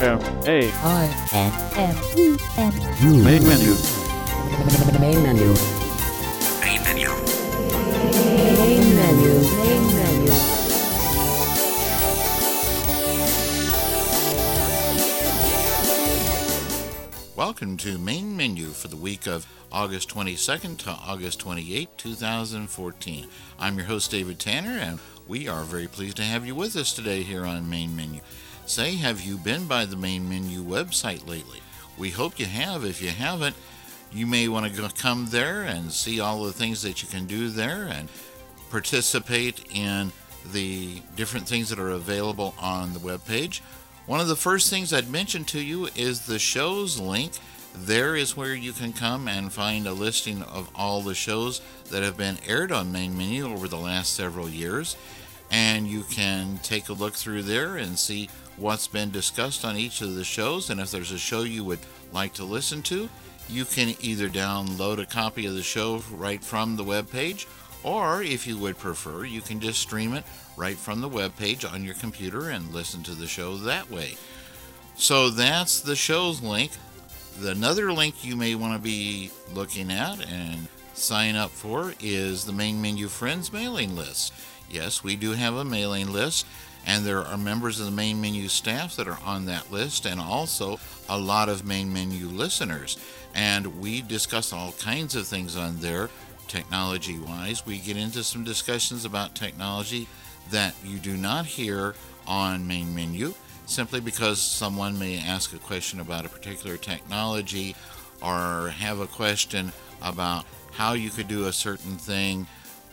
M A I N M E N U. main menu. Main menu. Main menu. Main menu. Main menu. Welcome to Main Menu for the week of August 22nd to August 28, 2014. I'm your host, David Tanner, and we are very pleased to have you with us today here on Main Menu. Say, have you been by the Main Menu website lately? We hope you have. If you haven't, you may want to come there and see all the things that you can do there and participate in the different things that are available on the webpage. One of the first things I'd mention to you is the shows link. There is where you can come and find a listing of all the shows that have been aired on Main Menu over the last several years. And you can take a look through there and see what's been discussed on each of the shows. And if there's a show you would like to listen to, you can either download a copy of the show right from the webpage, or if you would prefer, you can just stream it right from the webpage on your computer and listen to the show that way. So that's the show's link. The another link you may want to be looking at and sign up for is the Main Menu Friends mailing list. Yes, we do have a mailing list, and there are members of the Main Menu staff that are on that list, and also a lot of Main Menu listeners. And we discuss all kinds of things on there, technology wise. We get into some discussions about technology that you do not hear on Main Menu simply because someone may ask a question about a particular technology or have a question about how you could do a certain thing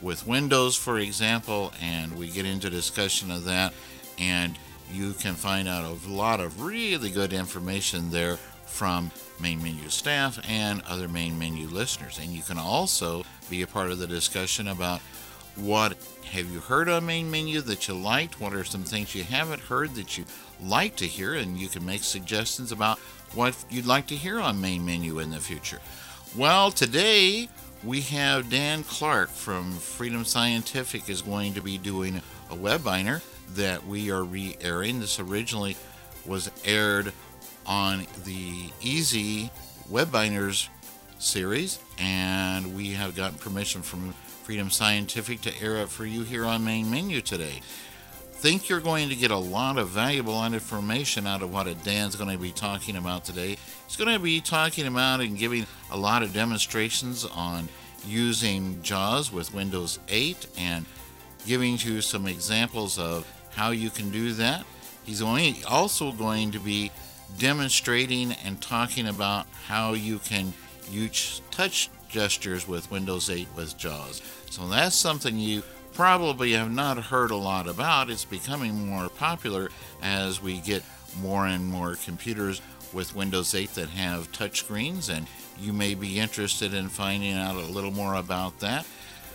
with Windows, for example, and we get into discussion of that, and you can find out a lot of really good information there from main menu staff and other main menu listeners. And you can also be a part of the discussion about what have you heard on main menu that you liked? What are some things you haven't heard that you like to hear? And you can make suggestions about what you'd like to hear on main menu in the future. Well, today we have Dan Clark from Freedom Scientific is going to be doing a webinar that we are re-airing. This originally was aired on the Easy Webinars series, and we have gotten permission from Freedom Scientific to air it for you here on Main Menu today. Think you're going to get a lot of valuable information out of what Dan's going to be talking about today. He's going to be talking about and giving a lot of demonstrations on using JAWS with Windows 8 and giving you some examples of how you can do that. He's only also going to be demonstrating and talking about how you can use touch gestures with Windows 8 with JAWS. So that's something you probably have not heard a lot about. It's becoming more popular as we get more and more computers with Windows 8 that have touchscreens, and you may be interested in finding out a little more about that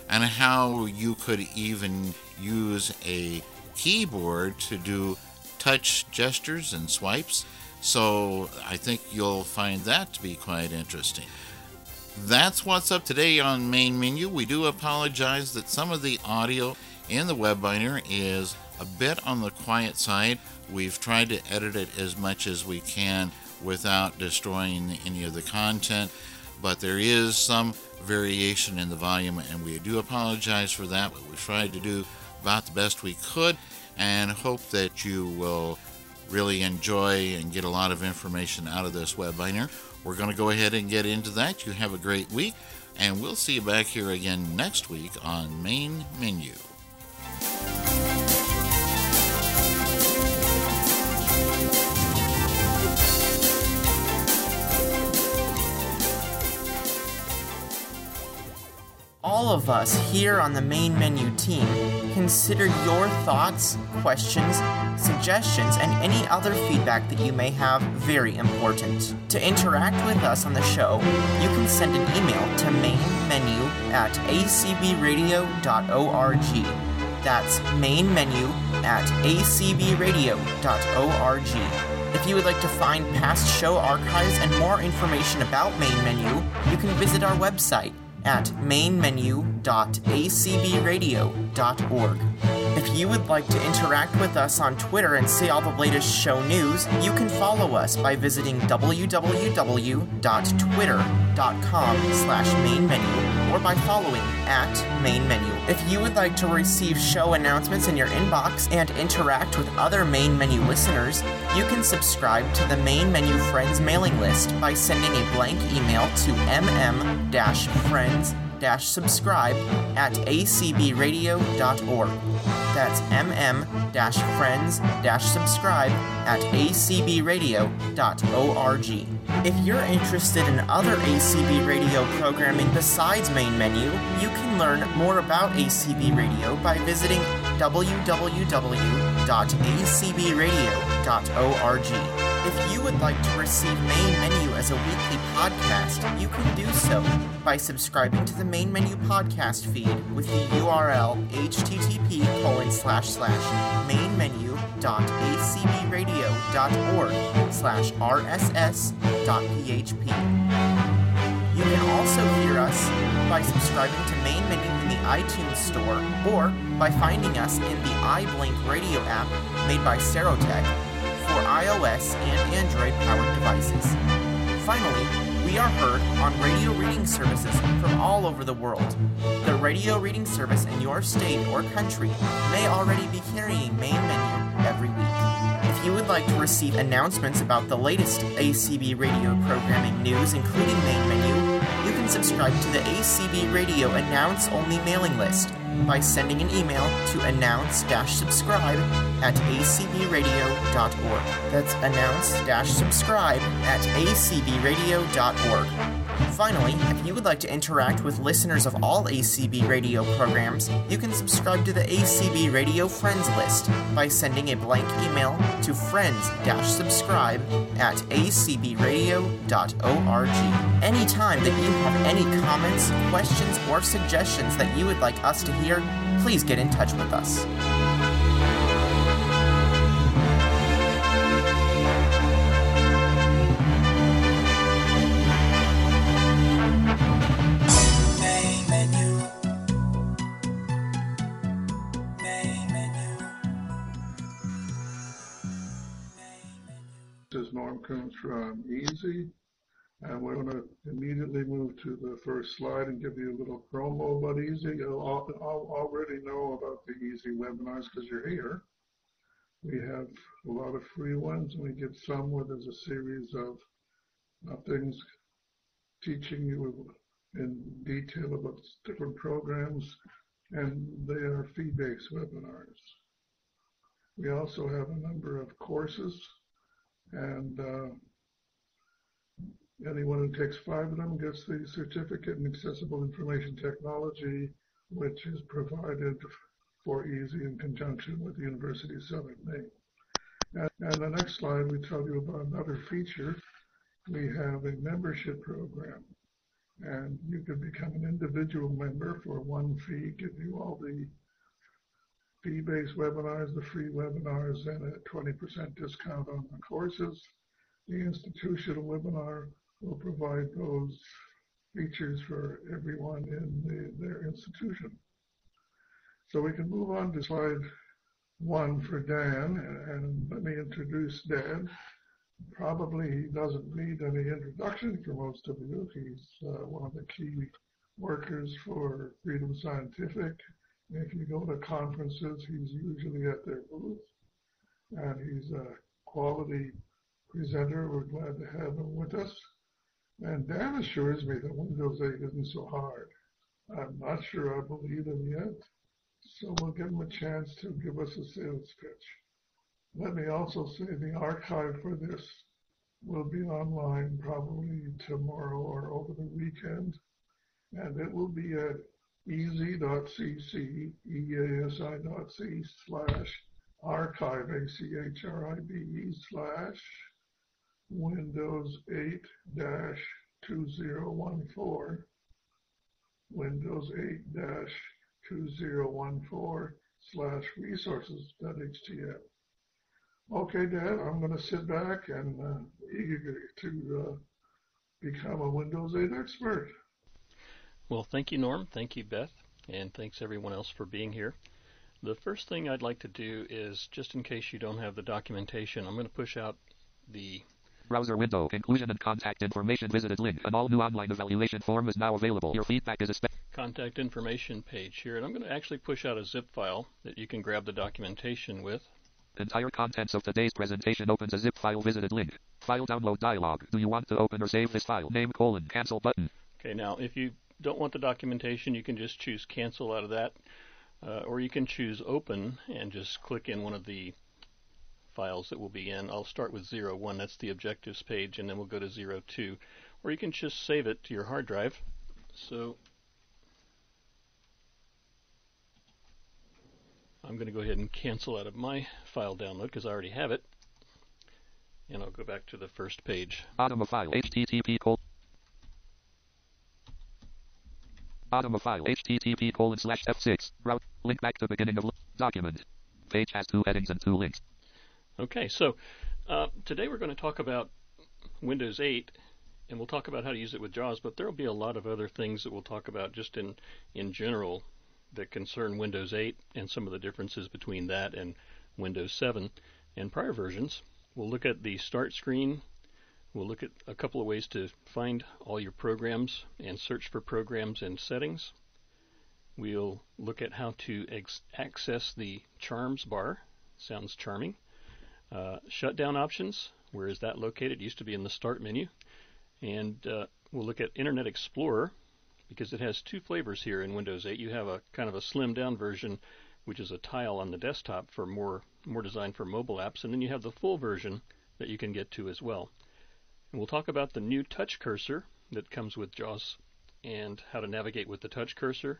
and how you could even use a keyboard to do touch gestures and swipes. So I think you'll find that to be quite interesting. That's what's up today on Main Menu. We do apologize that some of the audio in the web webinar is a bit on the quiet side. We've tried to edit it as much as we can without destroying any of the content, but there is some variation in the volume, and we do apologize for that. But we tried to do about the best we could and hope that you will really enjoy and get a lot of information out of this webinar. We're going to go ahead and get into that. You have a great week, and we'll see you back here again next week on Main Menu. All of us here on the main menu team consider your thoughts, questions, suggestions, and any other feedback that you may have very important. To interact with us on the show, you can send an email to mainmenu at acbradio.org. That's main menu at acbradio.org. If you would like to find past show archives and more information about Main Menu, you can visit our website at mainmenu.acbradio.org. If you would like to interact with us on Twitter and see all the latest show news, you can follow us by visiting www.twitter.com slash main menu or by following at main menu. If you would like to receive show announcements in your inbox and interact with other main menu listeners, you can subscribe to the main menu friends mailing list by sending a blank email to mm-friends subscribe at acbradio.org. That's mm-friends-subscribe at acbradio.org. If you're interested in other ACB radio programming besides Main Menu, you can learn more about ACB Radio by visiting www.acbradio.org. If you would like to receive Main Menu as a weekly podcast, you can do so by subscribing to the Main Menu podcast feed with the URL http colon slash slash mainmenu.acbradio.org slash rss.php. You can also hear us by subscribing to Main Menu in the iTunes Store or by finding us in the iBlink radio app made by Serotek for iOS and Android powered devices. Finally, we are heard on radio reading services from all over the world. The radio reading service in your state or country may already be carrying Main Menu every week. If you would like to receive announcements about the latest ACB radio programming news, including Main Menu, you can subscribe to the ACB Radio Announce Only mailing list by sending an email to announce-subscribe at acbradio.org. That's announce-subscribe at acbradio.org. Finally, if you would like to interact with listeners of all ACB radio programs, you can subscribe to the ACB Radio Friends list by sending a blank email to friends-subscribe at acbradio.org. Anytime that you have any comments, questions, or suggestions that you would like us to hear, please get in touch with us. And we're going to immediately move to the first slide and give you a little promo about Easy. You'll al- al- already know about the Easy webinars because you're here. We have a lot of free ones, and we get some where there's a series of uh, things teaching you in detail about different programs, and they are fee-based webinars. We also have a number of courses and uh, anyone who takes five of them gets the certificate in accessible information technology, which is provided for EASY in conjunction with the University of Southern Maine. And, and the next slide, we tell you about another feature. We have a membership program, and you can become an individual member for one fee, give you all the fee-based webinars, the free webinars, and a 20% discount on the courses. The institutional webinar will provide those features for everyone in the, their institution. So we can move on to slide one for Dan, and let me introduce Dan. Probably he doesn't need any introduction for most of you. He's uh, one of the key workers for Freedom Scientific. If you go to conferences, he's usually at their booth, and he's a quality presenter. We're glad to have him with us. And Dan assures me that Windows 8 isn't so hard. I'm not sure I believe him yet, so we'll give him a chance to give us a sales pitch. Let me also say the archive for this will be online probably tomorrow or over the weekend, and it will be at easy.cc, easi.c slash archive, A-C-H-R-I-B-E slash Windows 8 dash 2014, Windows 8 dash 2014 slash resources.html. Okay, Dan, I'm going to sit back and uh, eager to uh, become a Windows 8 expert. Well, thank you, Norm. Thank you, Beth. And thanks everyone else for being here. The first thing I'd like to do is, just in case you don't have the documentation, I'm going to push out the Browser window. Inclusion and contact information visited link. An all new online evaluation form is now available. Your feedback is expected. contact information page here, and I'm going to actually push out a zip file that you can grab the documentation with. Entire contents of today's presentation opens a zip file visited link. File download dialog. Do you want to open or save this file? Name colon cancel button. Okay, now if you don't want the documentation, you can just choose cancel out of that, uh, or you can choose open and just click in one of the files that will be in. I'll start with 01, that's the objectives page, and then we'll go to 02. Or you can just save it to your hard drive. So I'm going to go ahead and cancel out of my file download because I already have it. And I'll go back to the first page. Bottom of file. HTTP colon. Bottom of file. HTTP colon slash F6. Route. Link back to beginning of document. Page has two headings and two links. Okay, so uh, today we're going to talk about Windows 8, and we'll talk about how to use it with JAWS, but there will be a lot of other things that we'll talk about just in, in general that concern Windows 8 and some of the differences between that and Windows 7 and prior versions. We'll look at the start screen. We'll look at a couple of ways to find all your programs and search for programs and settings. We'll look at how to access the charms bar. Sounds charming. Uh, shutdown options, where is that located? It used to be in the start menu. And uh, we'll look at Internet Explorer because it has two flavors here in Windows 8. You have a kind of a slimmed down version, which is a tile on the desktop for more more designed for mobile apps, and then you have the full version that you can get to as well. And we'll talk about the new touch cursor that comes with JAWS and how to navigate with the touch cursor.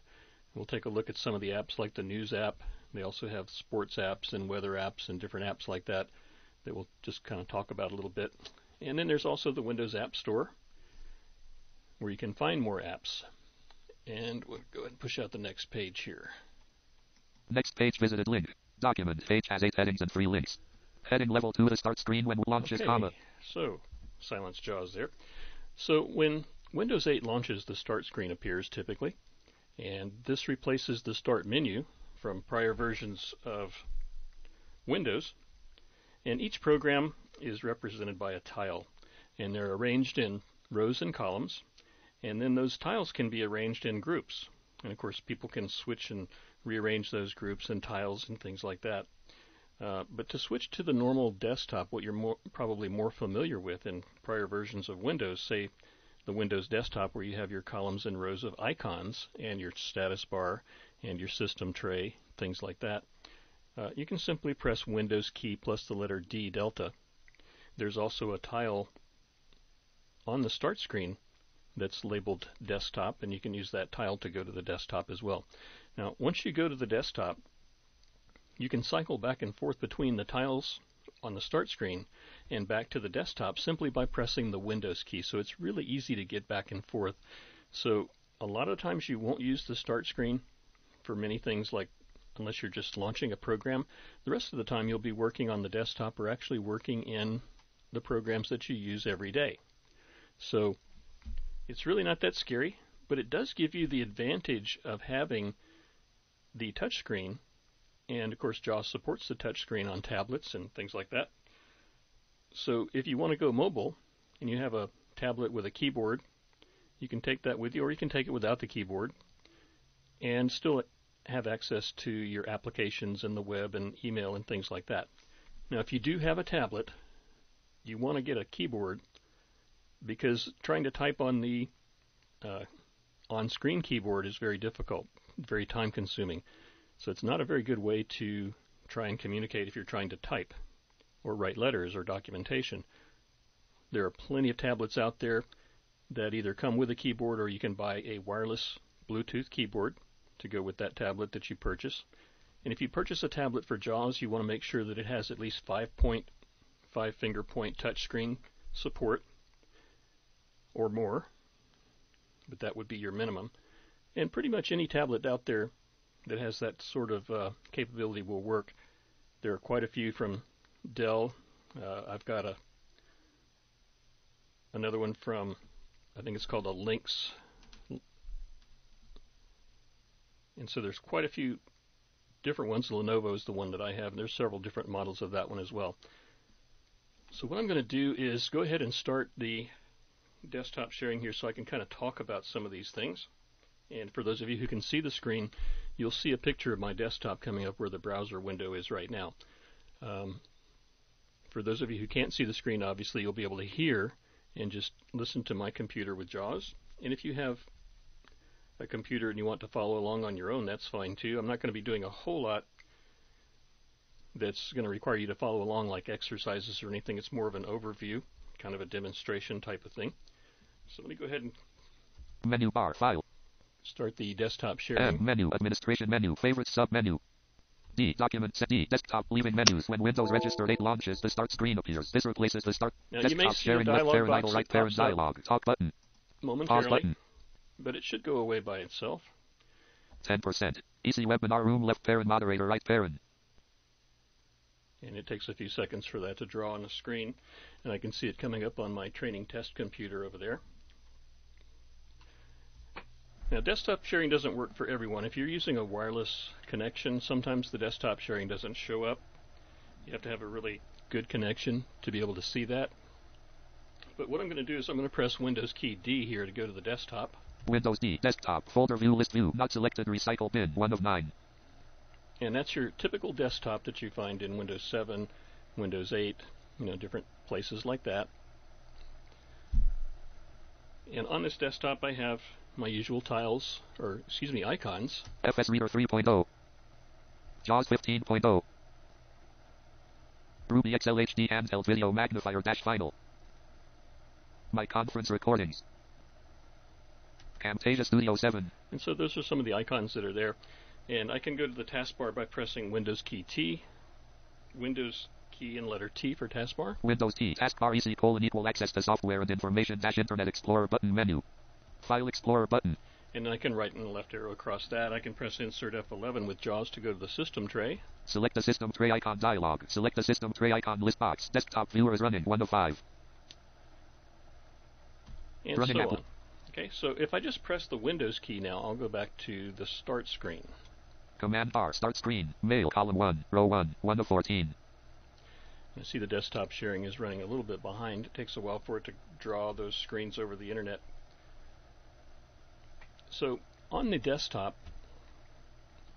We'll take a look at some of the apps like the news app. They also have sports apps and weather apps and different apps like that that we'll just kind of talk about a little bit. And then there's also the Windows App Store where you can find more apps. And we'll go ahead and push out the next page here. Next page visited link. Document page has eight headings and three links. Heading level 2 the start screen when launches Okay, comma. so silence JAWS there. So when Windows 8 launches, the start screen appears typically, and this replaces the start menu from prior versions of Windows. And each program is represented by a tile, and they're arranged in rows and columns. And then those tiles can be arranged in groups. And of course, people can switch and rearrange those groups and tiles and things like that. Uh, but to switch to the normal desktop, what you're more, probably more familiar with in prior versions of Windows, say the Windows desktop where you have your columns and rows of icons and your status bar and your system tray, things like that, uh, you can simply press Windows key plus the letter D delta. There's also a tile on the start screen that's labeled desktop, and you can use that tile to go to the desktop as well. Now, once you go to the desktop, you can cycle back and forth between the tiles on the start screen and back to the desktop simply by pressing the Windows key. So it's really easy to get back and forth. So a lot of times you won't use the start screen for many things like unless you're just launching a program. The rest of the time you'll be working on the desktop or actually working in the programs that you use every day. So it's really not that scary, but it does give you the advantage of having the touchscreen and of course JAWS supports the touchscreen on tablets and things like that. So if you want to go mobile and you have a tablet with a keyboard, you can take that with you, or you can take it without the keyboard, and still have access to your applications and the web and email and things like that. Now, if you do have a tablet, you want to get a keyboard because trying to type on the uh, on-screen keyboard is very difficult, very time-consuming. So it's not a very good way to try and communicate if you're trying to type or write letters or documentation. There are plenty of tablets out there that either come with a keyboard or you can buy a wireless Bluetooth keyboard to go with that tablet that you purchase. And if you purchase a tablet for JAWS, you want to make sure that it has at least five point, five finger point touchscreen support or more, but that would be your minimum. And pretty much any tablet out there that has that sort of uh, capability will work. There are quite a few from Dell. Uh, I've got a another one from I think it's called a Lynx. And so there's quite a few different ones. Lenovo is the one that I have, and there's several different models of that one as well. So what I'm going to do is go ahead and start the desktop sharing here so I can kind of talk about some of these things. And for those of you who can see the screen, you'll see a picture of my desktop coming up where the browser window is right now. Um, for those of you who can't see the screen, obviously you'll be able to hear and just listen to my computer with JAWS. And if you have a computer and you want to follow along on your own, that's fine too. I'm not going to be doing a whole lot that's going to require you to follow along like exercises or anything. It's more of an overview, kind of a demonstration type of thing. So let me go ahead and Menu bar. File. start the desktop sharing. menu. Administration menu. Favorite sub menu. D. Document set D. Desktop leaving menus. When Windows Register 8 launches, the start screen appears. This replaces the start. Now, you may desktop sharing left parent idle right parent dialog. Talk button. Pause button. But it should go away by itself. 10%. Easy webinar room left parent moderator right parent. And it takes a few seconds for that to draw on the screen, and I can see it coming up on my training test computer over there. Now, desktop sharing doesn't work for everyone. If you're using a wireless connection, sometimes the desktop sharing doesn't show up. You have to have a really good connection to be able to see that. But what I'm going to do is I'm going to press Windows key D here to go to the desktop. Windows D. Desktop. Folder view list view. Not selected. Recycle bin. 1 of 9. And that's your typical desktop that you find in Windows 7, Windows 8, you know, different places like that. And on this desktop I have my usual tiles, or excuse me, icons. FS Reader 3.0. JAWS 15.0. Ruby XLHD handheld video magnifier dash final. My conference recordings. Camtasia Studio 7. And so those are some of the icons that are there. And I can go to the taskbar by pressing Windows key T, Windows key and letter T for taskbar. Windows T. Taskbar easy colon equal access to software and information dash Internet Explorer button menu. File Explorer button. And I can right and left arrow across that. I can press Insert F11 with JAWS to go to the system tray. Select the system tray icon dialog. Select the system tray icon list box. Desktop viewer is running 1 of 5. and Running so Apple. on. Okay, so if I just press the Windows key now, I'll go back to the start screen. Command bar start screen. Mail column 1. Row 1. 1 of 14. I see the desktop sharing is running a little bit behind. It takes a while for it to draw those screens over the internet. So on the desktop,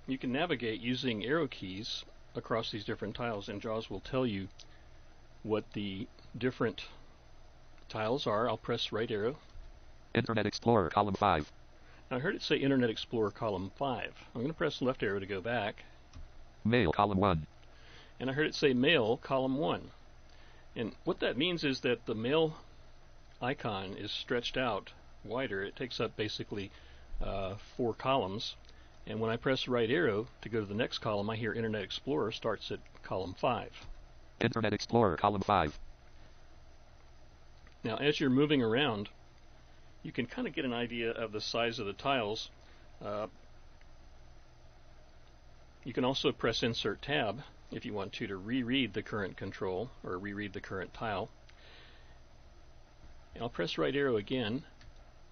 you can navigate using arrow keys across these different tiles, and JAWS will tell you what the different tiles are. I'll press right arrow. Internet Explorer column 5. Now, I heard it say Internet Explorer column 5. I'm going to press left arrow to go back. Mail column 1. and I heard it say mail column 1. And what that means is that the mail icon is stretched out wider. It takes up basically uh, four columns. And when I press right arrow to go to the next column, I hear Internet Explorer starts at column 5. Internet Explorer column 5. Now, as you're moving around, you can kind of get an idea of the size of the tiles. Uh, you can also press Insert Tab if you want to to reread the current control or reread the current tile. And I'll press right arrow again.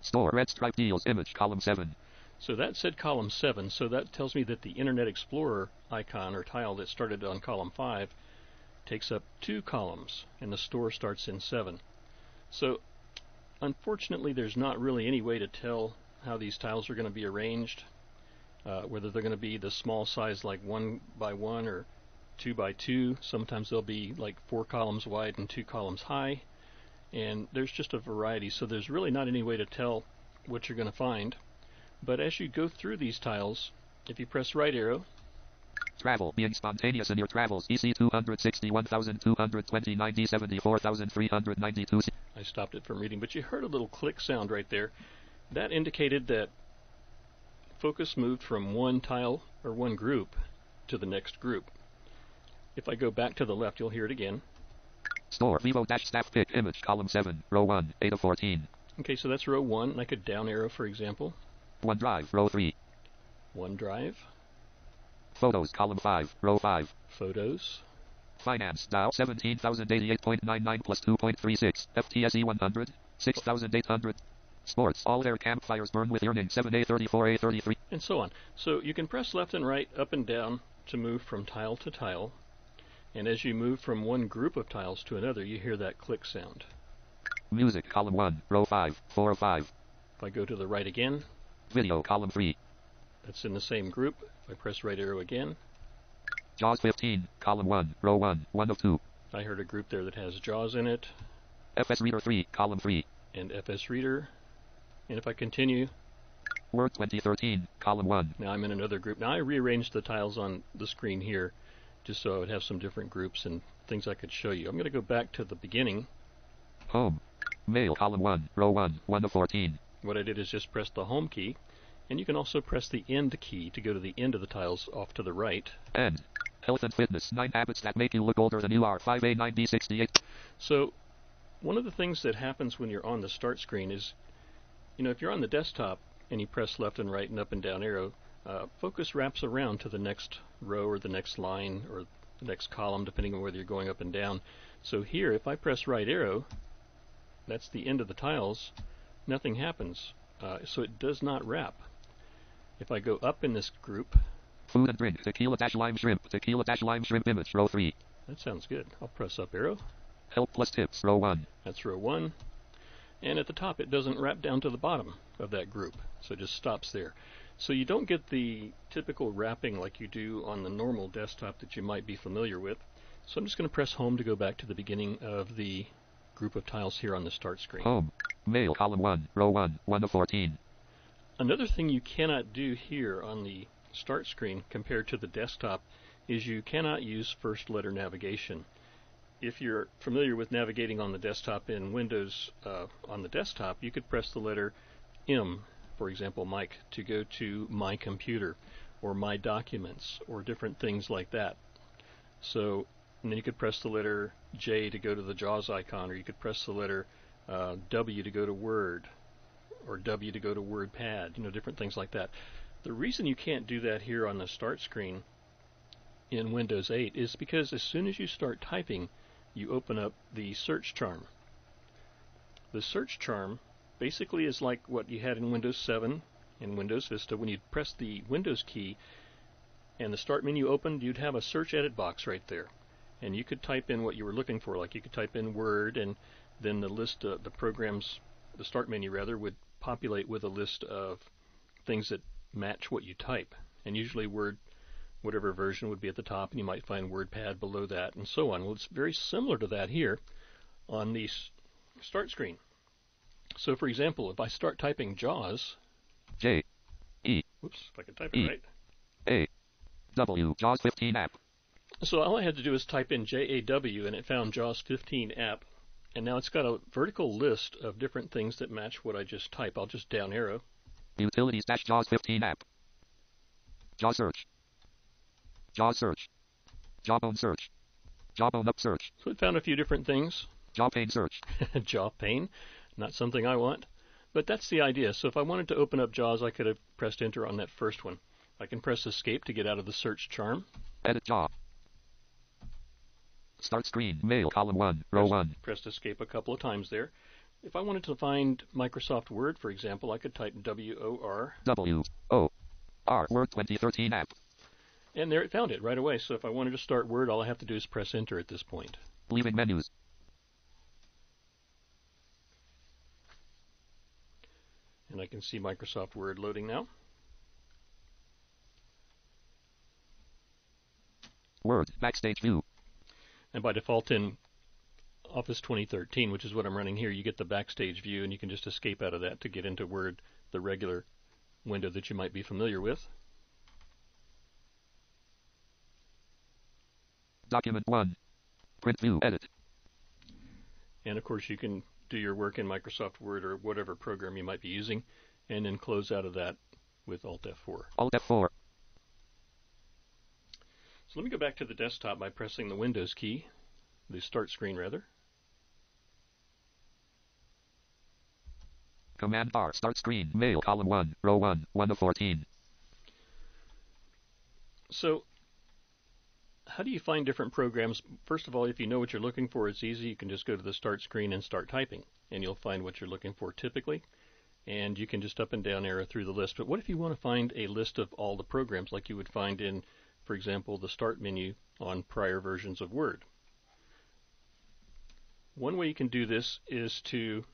Store red stripe deals image column 7. So that said column 7, so that tells me that the Internet Explorer icon or tile that started on column 5 takes up two columns, and the store starts in 7. So unfortunately, there's not really any way to tell how these tiles are going to be arranged, uh, whether they're going to be the small size like 1 by 1 or 2 by 2. Sometimes they'll be like 4 columns wide and 2 columns high, and there's just a variety, so there's really not any way to tell what you're going to find. But as you go through these tiles, if you press right arrow, Travel being spontaneous in your travels. EC 261,220 90 74,392. I stopped it from reading, but you heard a little click sound right there. That indicated that focus moved from one tile or one group to the next group. If I go back to the left, you'll hear it again. Store Vivo dash staff pick image column 7. Row 1. 8 of 14. Okay, so that's row 1, and I could down arrow, for example. OneDrive row 3. OneDrive, Photos column 5. Row 5. Photos, Finance Dow 17,088.99 plus 2.36. FTSE 100 6,800. Sports all their campfires burn with earning 7A34A33. and so on. So you can press left and right, up and down to move from tile to tile, and as you move from one group of tiles to another, you hear that click sound. Music, column 1, row 5, 4 5. If I go to the right again, Video, column 3. that's in the same group. I press right arrow again, JAWS 15, column 1, row 1, 1 of 2. I heard a group there that has JAWS in it FS Reader 3, column 3. and FS Reader. And if I continue, Word 2013, column 1. now I'm in another group. Now I rearranged the tiles on the screen here just so I would have some different groups and things I could show you. I'm going to go back to the beginning. Home. Mail, column 1, row 1, 1 of 14. What I did is just press the home key, and you can also press the end key to go to the end of the tiles off to the right. End. Health and fitness, 9 habits that make you look older than you are, 5A9D68. So, one of the things that happens when you're on the start screen is, you know, if you're on the desktop and you press left and right and up and down arrow, uh, focus wraps around to the next row or the next line or the next column, depending on whether you're going up and down. So here, if I press right arrow, that's the end of the tiles, nothing happens. Uh, so it does not wrap. If I go up in this group, Food and drink, tequila dash lime shrimp, tequila dash lime shrimp image, row 3. that sounds good. I'll press up arrow. Help plus tips, row 1. That's row one. And at the top, it doesn't wrap down to the bottom of that group, so it just stops there. So you don't get the typical wrapping like you do on the normal desktop that you might be familiar with. So I'm just going to press home to go back to the beginning of the group of tiles here on the start screen. Home. Mail, column 1, row 1, 1 of 14. Another thing you cannot do here on the start screen compared to the desktop is you cannot use first letter navigation. If you're familiar with navigating on the desktop in Windows uh, on the desktop, you could press the letter M, for example, Mike, to go to My Computer or My Documents or different things like that. So, and then you could press the letter J to go to the JAWS icon, or you could press the letter uh, W to go to Word, or W to go to WordPad, you know, different things like that. The reason you can't do that here on the start screen in Windows 8 is because as soon as you start typing, you open up the search charm. The search charm basically is like what you had in Windows 7 and Windows Vista. When you press the Windows key and the start menu opened, you'd have a search edit box right there. And you could type in what you were looking for, like you could type in Word, and then the list, of the programs, the start menu rather, would populate with a list of things that match what you type. And usually Word, whatever version would be at the top, and you might find WordPad below that, and so on. Well, it's very similar to that here on the s- start screen. So, for example, if I start typing JAWS, J. E. whoops, if I can type E. it right. A. W. JAWS 15 app. So all I had to do was type in JAW, and it found JAWS 15 app. And now it's got a vertical list of different things that match what I just type. I'll just down arrow. Utilities dash JAWS 15 app. JAWS search. JAWS search. Jawbone search. Jawbone up search. So it found a few different things. Jaw pain search. jaw pain, not something I want. But that's the idea. So if I wanted to open up JAWS, I could have pressed enter on that first one. I can press escape to get out of the search charm. Edit jaw. Start screen. Mail column 1, row 1. Pressed escape a couple of times there. If I wanted to find Microsoft Word, for example, I could type W O R, W. O. R. Word 2013 app. and there it found it right away. So if I wanted to start Word, all I have to do is press enter at this point. Leaving menus. And I can see Microsoft Word loading now. Word. Backstage view. And by default in Office 2013, which is what I'm running here, you get the backstage view and you can just escape out of that to get into Word, the regular window that you might be familiar with. Document 1. Print view. Edit. And of course, you can do your work in Microsoft Word or whatever program you might be using, and then close out of that with Alt F4. Alt F4. So let me go back to the desktop by pressing the Windows key, the Start screen rather. Command bar. Start screen. Mail column 1, row 1, 1 of 14. So, how do you find different programs? First of all, if you know what you're looking for, it's easy. You can just go to the Start screen and start typing, and you'll find what you're looking for typically. And you can just up and down arrow through the list. But what if you want to find a list of all the programs like you would find in for example, the Start menu on prior versions of Word. One way you can do this is to,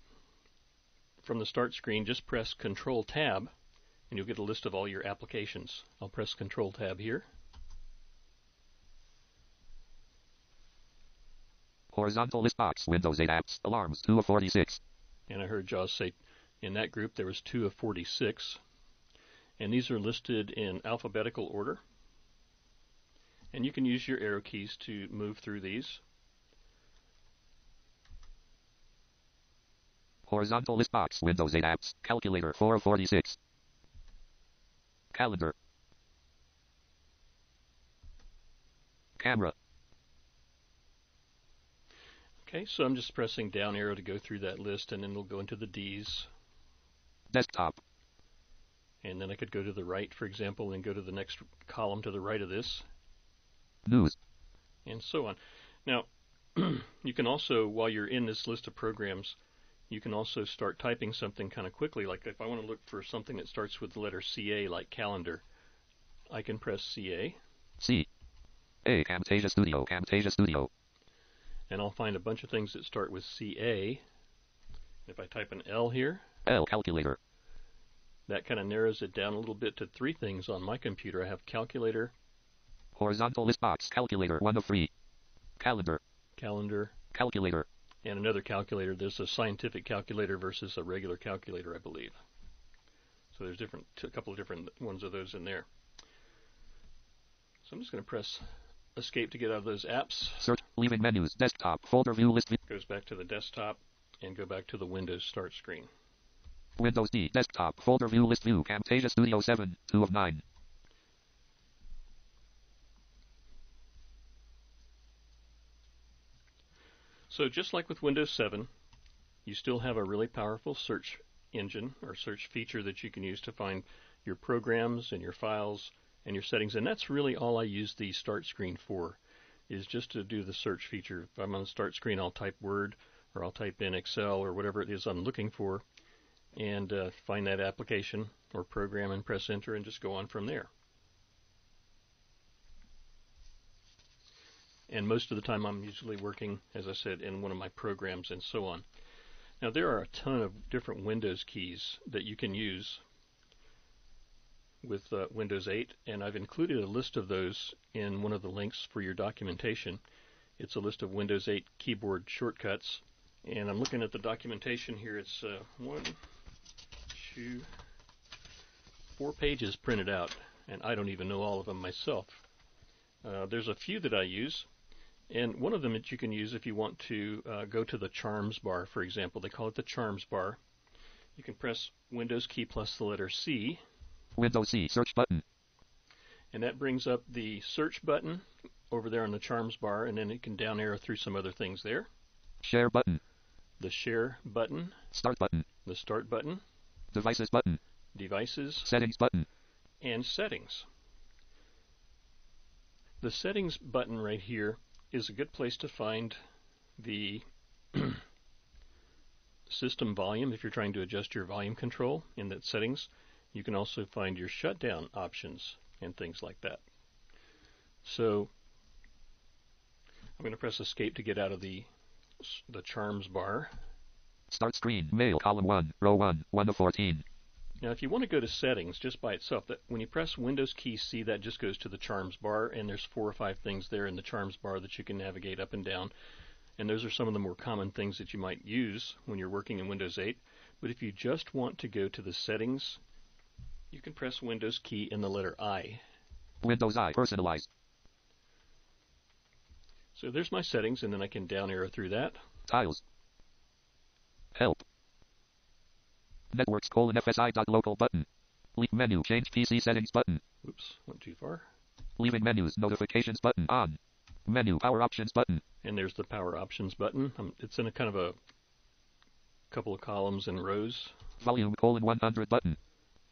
from the Start screen, just press Control Tab and you'll get a list of all your applications. I'll press Control Tab here. Horizontal list box. Windows 8 apps. Alarms 2 of 46. And I heard Jaws say in that group there was 2 of 46. And these are listed in alphabetical order. And you can use your arrow keys to move through these. Horizontal list box. Windows 8 apps. Calculator 4 of 46. Calendar. Camera. Okay, so I'm just pressing down arrow to go through that list and then it'll go into the D's. Desktop. And then I could go to the right, for example, and go to the next column to the right of this. News. And so on. Now, you can also, while you're in this list of programs, you can also start typing something kind of quickly. Like if I want to look for something that starts with the letter CA, like calendar, I can press CA. C. A. Camtasia Studio. Camtasia Studio. And I'll find a bunch of things that start with CA. If I type an L here, L. Calculator. that kind of narrows it down a little bit to three things on my computer. I have calculator, Horizontal list box. Calculator 1 of 3. Calendar. calendar, Calculator. and another calculator. There's a scientific calculator versus a regular calculator, I believe. So there's different, a couple of different ones of those in there. So I'm just going to press escape to get out of those apps. Search. Leaving menus. Desktop. Folder view list. Goes back to the desktop and go back to the Windows Start screen. Windows D. Desktop. Folder view list view. Camtasia Studio 7. 2 of 9. So just like with Windows 7, you still have a really powerful search engine or search feature that you can use to find your programs and your files and your settings. And that's really all I use the start screen for, is just to do the search feature. If I'm on the start screen, I'll type Word or I'll type in Excel or whatever it is I'm looking for and uh, find that application or program and press enter and just go on from there. And most of the time I'm usually working, as I said, in one of my programs and so on. Now there are a ton of different Windows keys that you can use with uh, Windows 8, and I've included a list of those in one of the links for your documentation. It's a list of Windows 8 keyboard shortcuts, and I'm looking at the documentation here. It's uh, one, two, four pages printed out, and I don't even know all of them myself. Uh, there's a few that I use. And one of them that you can use if you want to uh, go to the charms bar, for example, they call it the charms bar. You can press Windows key plus the letter C, Windows C. Search button. and that brings up the search button over there on the charms bar, and then it can down arrow through some other things there. Share button. The share button, Start button. the start button, Devices button. devices, Settings button. and settings. The settings button right here is a good place to find the system volume if you're trying to adjust your volume control in that settings. You can also find your shutdown options and things like that. So I'm going to press escape to get out of the the charms bar. Start screen. Mail. Column 1. Row 1. 1 of 14. Now, if you want to go to settings just by itself, that when you press Windows key C, that just goes to the charms bar, and there's four or five things there in the charms bar that you can navigate up and down. And those are some of the more common things that you might use when you're working in Windows 8. But if you just want to go to the settings, you can press Windows key and the letter I. Windows I. Personalize. So there's my settings, and then I can down arrow through that. Tiles. Help. Networks colon FSI dot local button. Leave menu. Change PC settings button. Oops, went too far. Leaving menus. Notifications button. On. Menu. Power options button. And there's the power options button. Um, it's in a kind of a couple of columns and rows, Volume colon 100 button.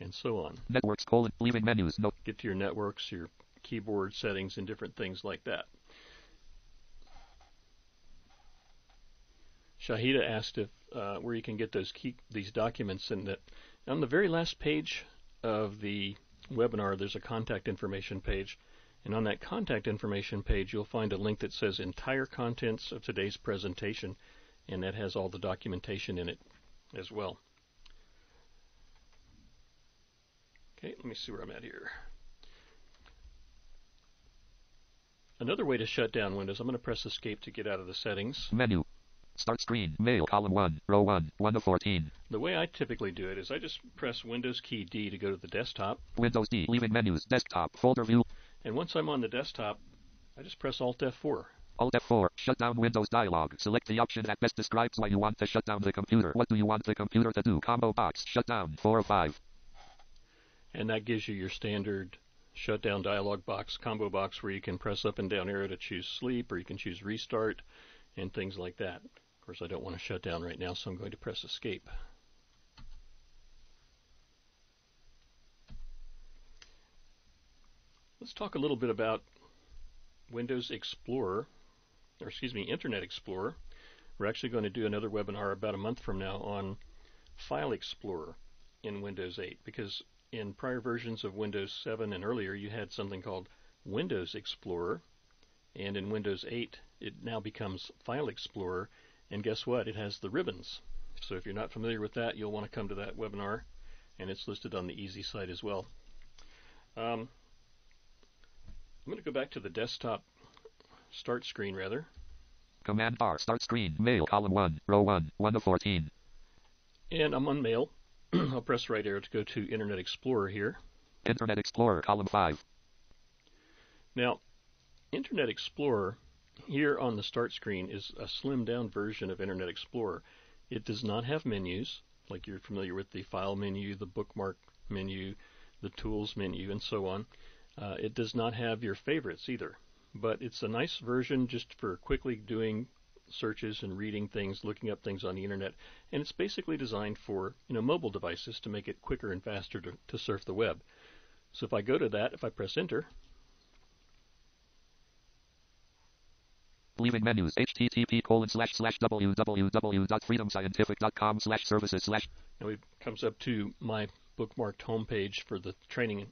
and so on. Networks colon. Leaving menus. No. Get to your networks, your keyboard settings, and different things like that. Shahida asked if uh, where you can get those key, these documents, and that on the very last page of the webinar, there's a contact information page, And on that contact information page, you'll find a link that says entire contents of today's presentation, and that has all the documentation in it as well. Okay, let me see where I'm at here. Another way to shut down Windows, I'm going to press Escape to get out of the settings. Menu. Start screen. Mail column 1. Row 1. 1 of 14. The way I typically do it is I just press Windows key D to go to the desktop, Windows D. Leaving menus. Desktop. Folder view. and once I'm on the desktop, I just press Alt F4. Alt F4. Shut down Windows dialog. Select the option that best describes why you want to shut down the computer. What do you want the computer to do? Combo box. Shut down. 4 of 5. and that gives you your standard shutdown dialog box, combo box, where you can press up and down arrow to choose sleep, or you can choose restart, and things like that. Course, I don't want to shut down right now, so I'm going to press escape. Let's talk a little bit about Windows Explorer, or excuse me, Internet Explorer. We're actually going to do another webinar about a month from now on File Explorer in Windows 8 because in prior versions of Windows 7 and earlier you had something called Windows Explorer and in Windows 8 it now becomes File Explorer and guess what it has the ribbons so if you're not familiar with that you'll want to come to that webinar and it's listed on the easy site as well um, I'm going to go back to the desktop start screen rather Command R, Start screen. Mail column 1. Row 1. 1 of 14. and I'm on mail I'll press right arrow to go to Internet Explorer here Internet Explorer column 5. Now, Internet Explorer here on the start screen is a slimmed down version of Internet Explorer. It does not have menus, like you're familiar with the file menu, the bookmark menu, the tools menu, and so on. Uh, it does not have your favorites either, but it's a nice version just for quickly doing searches and reading things, looking up things on the internet, and it's basically designed for you know mobile devices to make it quicker and faster to, to surf the web. So if I go to that, if I press enter, Leaving menus. http colon slash slash www.freedomscientific.com slash services slash. Now it comes up to my bookmarked homepage for the training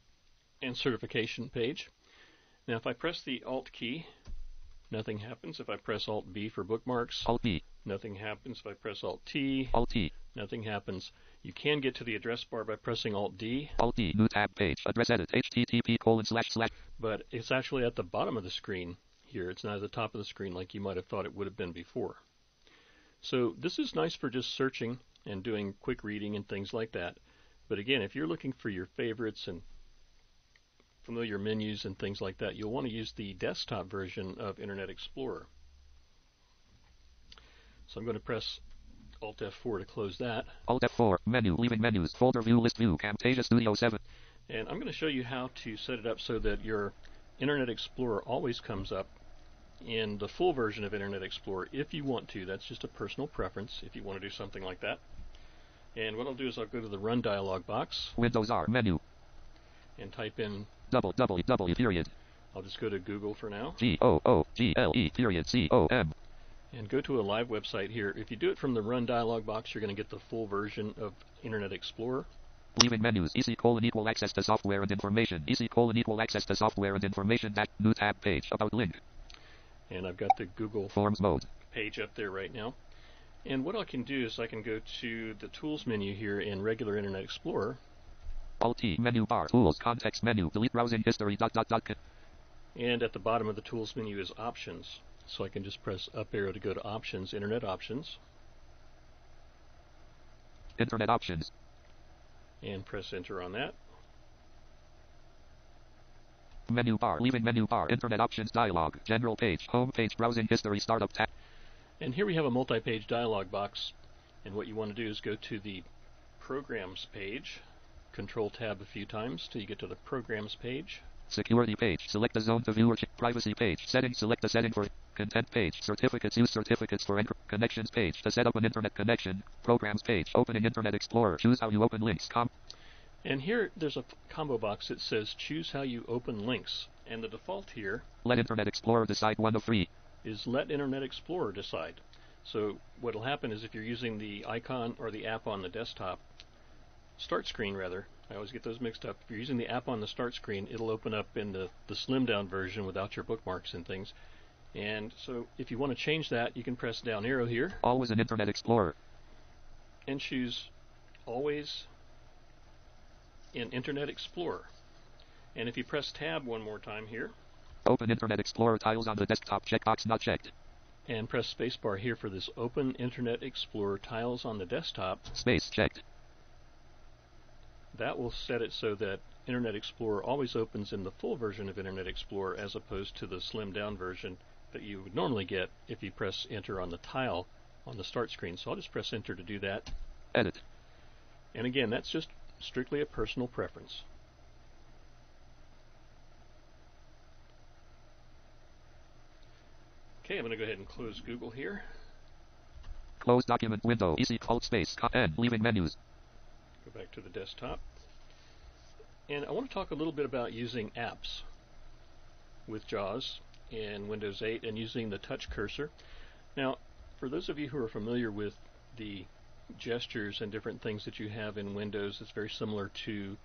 and certification page. Now if I press the Alt key, nothing happens. If I press Alt B for bookmarks, Alt B. nothing happens. If I press Alt T, Alt T. nothing happens. You can get to the address bar by pressing Alt D, Alt D. New tab page. Address edit. http colon slash slash. but it's actually at the bottom of the screen here. It's not at the top of the screen like you might have thought it would have been before. So this is nice for just searching and doing quick reading and things like that. But again, if you're looking for your favorites and familiar menus and things like that, you'll want to use the desktop version of Internet Explorer. So I'm going to press Alt F4 to close that. Alt F4. Menu. Leaving menus. Folder view. List view. Camtasia Studio 7. And I'm going to show you how to set it up so that your Internet Explorer always comes up in the full version of Internet Explorer if you want to. That's just a personal preference if you want to do something like that. And what I'll do is I'll go to the Run dialog box Windows R. Menu. and type in, Double double double period. I'll just go to Google for now, G O O G L E period C O M. and go to a live website here. If you do it from the Run dialog box, you're going to get the full version of Internet Explorer. Leaving menus. EASI colon equal access to software and information. EASI colon equal access to software and information. That new tab page. About link. And I've got the Google Forms mode. page up there right now. And what I can do is I can go to the Tools menu here in regular Internet Explorer, Alt T. Menu bar. Tools. Context menu. Delete browsing history. Dot dot dot. and at the bottom of the Tools menu is Options. So I can just press up arrow to go to Options, Internet Options, Internet options. and press Enter on that. Menu bar. Leaving menu bar. Internet options dialog. General page. Home page. Browsing history. Startup tab. And here we have a multi-page dialog box. And what you want to do is go to the Programs page, Control Tab a few times till you get to the Programs page. Security page. Select the zone to viewer. Privacy page. Settings. Select the setting for content page. Certificates. Use certificates for encrypt. Connections page. To set up an internet connection. Programs page. Opening Internet Explorer. Choose how you open links. Com. And here there's a combo box that says Choose how you open links. And the default here Let Internet Explorer decide one of three. is let Internet Explorer decide. So what will happen is if you're using the icon or the app on the desktop, start screen, rather. I always get those mixed up. If you're using the app on the start screen, it'll open up in the, the slim down version without your bookmarks and things. And so if you want to change that, you can press down arrow here Always an Internet Explorer. and choose always in Internet Explorer. And if you press tab one more time here Open Internet Explorer tiles on the desktop checkbox not checked. and press spacebar here for this open Internet Explorer tiles on the desktop, Space checked. that will set it so that Internet Explorer always opens in the full version of Internet Explorer as opposed to the slimmed down version that you would normally get if you press enter on the tile on the start screen. So I'll just press enter to do that. Edit. And again, that's just strictly a personal preference. Okay, I'm going to go ahead and close Google here. Close document window. Easy alt space. Co- N. Leaving menus. Go back to the desktop. And I want to talk a little bit about using apps with JAWS in Windows 8 and using the touch cursor. Now, for those of you who are familiar with the gestures and different things that you have in Windows, it's very similar to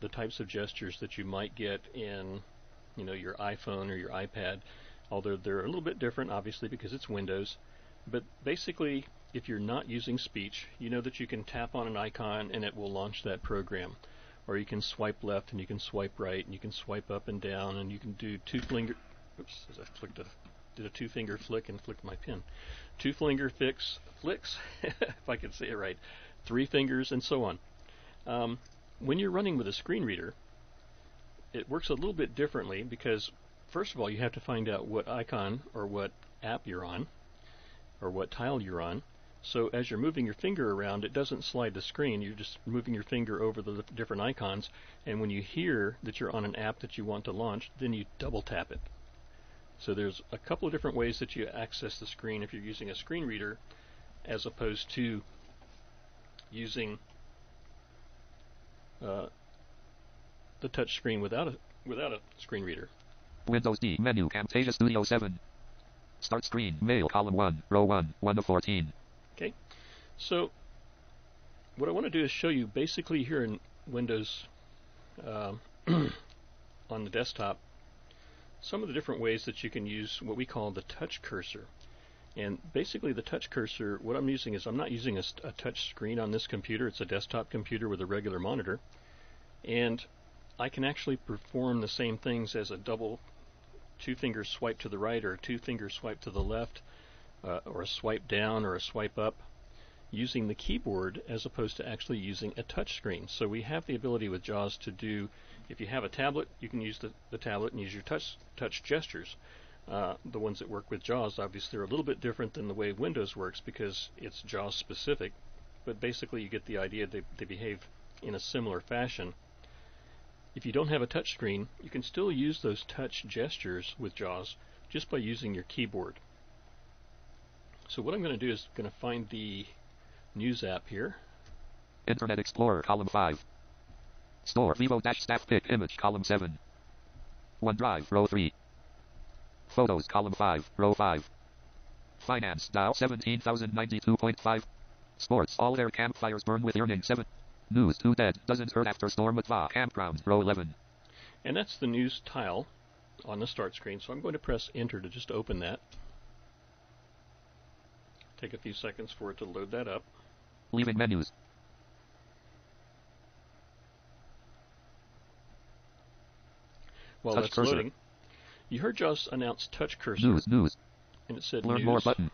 the types of gestures that you might get in, you know, your iPhone or your iPad. Although they're a little bit different, obviously, because it's Windows. But basically, if you're not using speech, you know that you can tap on an icon and it will launch that program. Or you can swipe left and you can swipe right and you can swipe up and down and you can do two finger. Oops, I flicked a did a two finger flick and flicked my pin. Two finger fix flicks, if I can say it right. Three fingers and so on. Um, when you're running with a screen reader, it works a little bit differently because first of all you have to find out what icon or what app you're on or what tile you're on. So as you're moving your finger around, it doesn't slide the screen. You're just moving your finger over the different icons. And when you hear that you're on an app that you want to launch, then you double tap it. So there's a couple of different ways that you access the screen if you're using a screen reader, as opposed to using uh, the touch screen without a without a screen reader. Windows D. Menu. Camtasia Studio 7. Start screen. Mail. Column 1. Row 1. 1 of 14. Okay, so what I want to do is show you basically here in Windows um on the desktop some of the different ways that you can use what we call the touch cursor. And basically, the touch cursor, what I'm using is I'm not using a, a touch screen on this computer. It's a desktop computer with a regular monitor. And I can actually perform the same things as a double two finger swipe to the right or a two finger swipe to the left uh, or a swipe down or a swipe up using the keyboard as opposed to actually using a touch screen. So we have the ability with JAWS to do, if you have a tablet, you can use the, the tablet and use your touch, touch gestures. Uh, the ones that work with JAWS obviously are a little bit different than the way Windows works because it's JAWS specific, but basically you get the idea they, they behave in a similar fashion. If you don't have a touch screen, you can still use those touch gestures with JAWS just by using your keyboard. So what I'm going to do is going to find the news app here. Internet Explorer. Column 5. Store. Vivo dash staff pick. Image. Column 7. OneDrive. Row 3. Photos. Column 5. Row 5. Finance. Dial 17,092.5. Sports. All their campfires burn with earning 7. News. Two dead. Doesn't hurt after storm at Va. Campground. Row 11. And that's the news tile on the start screen. So I'm going to press enter to just open that. Take a few seconds for it to load that up. Leaving menus. While Touch that's cursor. loading, you heard JAWS announce touch cursor, News. News. and it said Learn news. more button.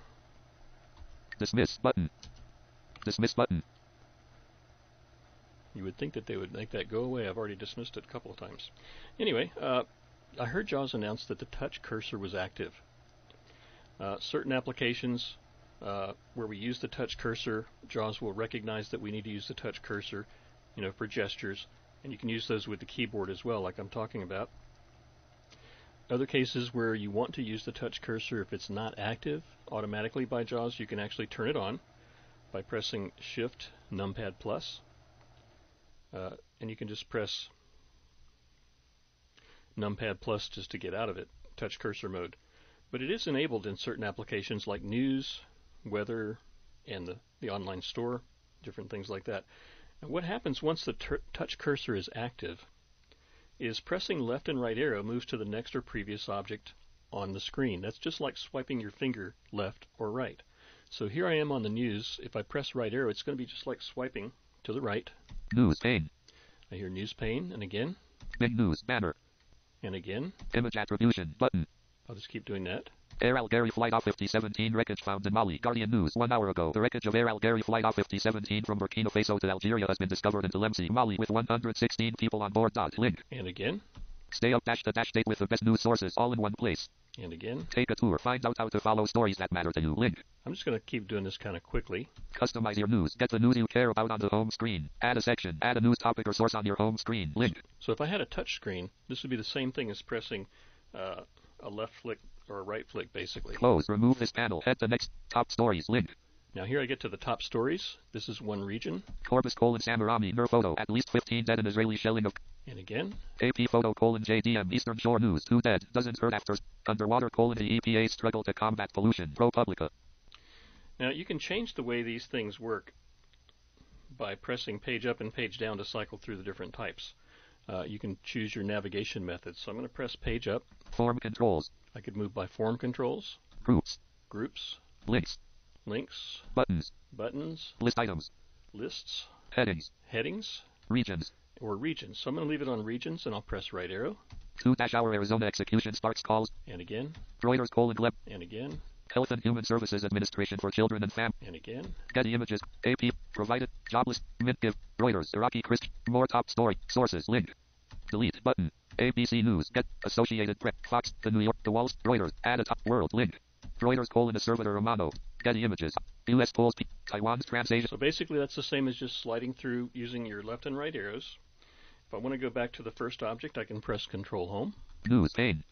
Dismiss button. Dismiss button. You would think that they would make that go away. I've already dismissed it a couple of times. Anyway, uh, I heard JAWS announce that the touch cursor was active. Uh, certain applications uh, where we use the touch cursor, JAWS will recognize that we need to use the touch cursor, you know, for gestures, and you can use those with the keyboard as well, like I'm talking about. Other cases where you want to use the touch cursor, if it's not active automatically by JAWS, you can actually turn it on by pressing Shift Numpad Plus. Uh, and you can just press numpad plus just to get out of it, touch cursor mode. But it is enabled in certain applications like news, weather, and the, the online store, different things like that. Now what happens once the touch cursor is active is pressing left and right arrow moves to the next or previous object on the screen. That's just like swiping your finger left or right. So here I am on the news. If I press right arrow, it's going to be just like swiping to the right. News pane. I hear news pane, and again, Big news banner. and again. Image attribution button. I'll just keep doing that. Air Algérie Flight A5017 wreckage found in Mali. Guardian News. One hour ago, the wreckage of Air Algérie Flight A5017 from Burkina Faso to Algeria has been discovered in Tlemcen, Mali, with 116 people on board. Dot. Link. And again, Stay up dash to dash date with the best news sources all in one place. and again. Take a tour. Find out how to follow stories that matter to you. Link. I'm just going to keep doing this kind of quickly. Customize your news. Get the news you care about on the home screen. Add a section. Add a news topic or source on your home screen. Link. So if I had a touch screen, this would be the same thing as pressing uh, a left flick or a right flick, basically. Close. Remove this panel. Head to next. Top stories. Link. Now here I get to the top stories. This is one region, Corbis colon Samarami. Nur photo. At least 15 dead in Israeli shelling of and again, AP photo colon JDM Eastern Shore News. Two dead. Dozens hurt after underwater colon the EPA struggle to combat pollution. ProPublica. Now you can change the way these things work by pressing page up and page down to cycle through the different types. Uh, you can choose your navigation method. So I'm going to press page up. Form controls. I could move by form controls, Groups. groups, Links. links, Buttons. buttons, List items. lists, Headings. headings, Regions. or regions. So I'm going to leave it on regions and I'll press right arrow. 2 dash hour Arizona execution starts calls. And again, Reuters colon Gleb. and again, Health and Human Services Administration for Children and Fam. and again. Getty Images. AP. Provided. Jobless. Mintgive. Reuters. Iraqi Christ. More top story. Sources. Link. Delete. Button. ABC News. Get. Associated Press. Fox. The New York. The Wall. Reuters. Add a top. World. Link. Reuters colon a servitor Romano. Getty Images. U.S. polls. Taiwan's Transasia. So basically that's the same as just sliding through using your left and right arrows. If I want to go back to the first object, I can press Control Home News. Pane.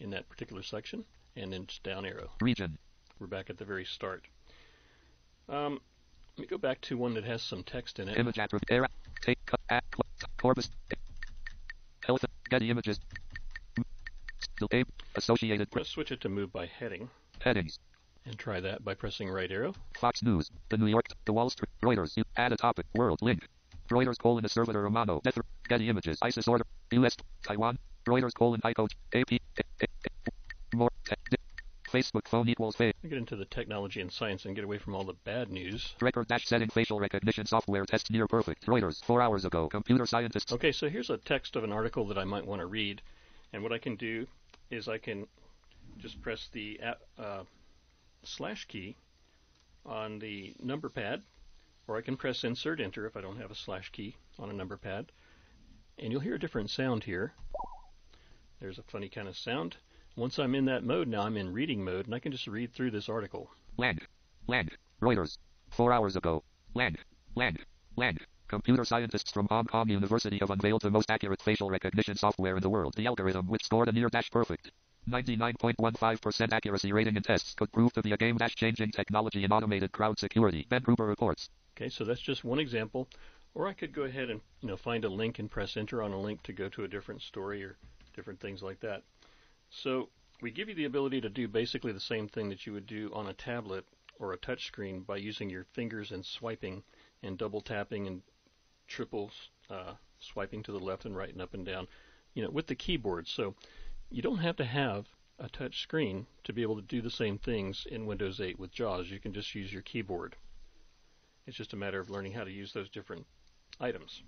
in that particular section, and then down arrow. Region. We're back at the very start. Um, let me go back to one that has some text in it. Image attribute. Era. Take. Cut. Cl- Corbis. Health. Getty Images. Delay. Associated Press. switch it to move by heading Headings. and try that by pressing right arrow. Fox News, The New York, The Wall Street, Reuters, add a topic, World, link. Reuters colon a servitor Romano, Death, Getty Images, ISIS order, U.S., Taiwan, Reuters colon ICODE, AP, eh, eh, eh, more, Facebook phone equals fa- Let me get into the technology and science and get away from all the bad news. record dash setting facial recognition software test near perfect. Reuters, four hours ago, computer scientists, Okay, so here's a text of an article that I might want to read, and what I can do is I can just press the uh, slash key on the number pad, or I can press insert enter if I don't have a slash key on a number pad, and you'll hear a different sound here. There's a funny kind of sound. Once I'm in that mode, now I'm in reading mode, and I can just read through this article. Lang, Lang, Reuters, four hours ago, Lang, Lang, Lang. Computer scientists from Hong Kong University have unveiled the most accurate facial recognition software in the world. The algorithm, which scored a near dash perfect 99.15% accuracy rating in tests, could prove to be a game dash changing technology in automated crowd security. Ben Gruber reports. Okay, so that's just one example. Or I could go ahead and you know find a link and press enter on a link to go to a different story or different things like that. So we give you the ability to do basically the same thing that you would do on a tablet or a touch screen by using your fingers and swiping and double tapping and triple uh, swiping to the left and right and up and down, you know, with the keyboard. So you don't have to have a touch screen to be able to do the same things in Windows 8 with JAWS. You can just use your keyboard. It's just a matter of learning how to use those different items.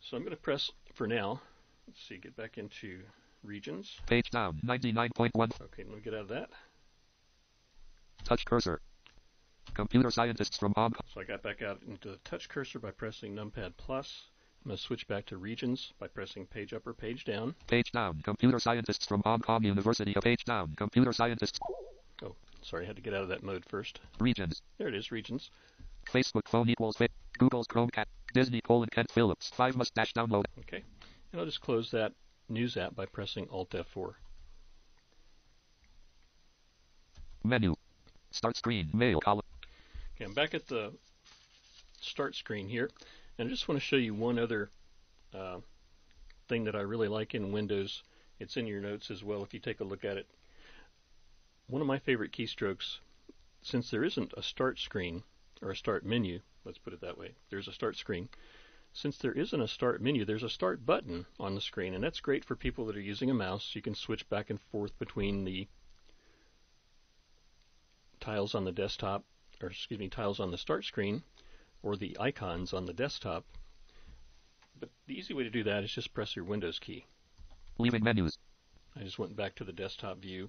So I'm going to press for now. Let's see, get back into regions. Page down 99.1. Okay, let me get out of that. Touch cursor. Computer scientists from Hong Kong. So I got back out into the touch cursor by pressing numpad plus. I'm going to switch back to regions by pressing page up or page down. Page down. Computer scientists from Hong Kong University. Page down. Computer scientists. Oh, sorry, I had to get out of that mode first. Regions. There it is, regions. Facebook phone equals fa- Google's Chromecast. Disney colon Kent Phillips. 5 must dash download. Okay, and I'll just close that news app by pressing Alt F4. Menu. Start screen. Mail column. Okay, I'm back at the start screen here, and I just want to show you one other uh, thing that I really like in Windows. It's in your notes as well if you take a look at it. One of my favorite keystrokes, since there isn't a start screen, or a start menu, let's put it that way. There's a start screen. Since there isn't a start menu, there's a start button on the screen, and that's great for people that are using a mouse. You can switch back and forth between the tiles on the desktop, or excuse me, tiles on the start screen, or the icons on the desktop. But the easy way to do that is just press your Windows key. Leaving menus. I just went back to the desktop view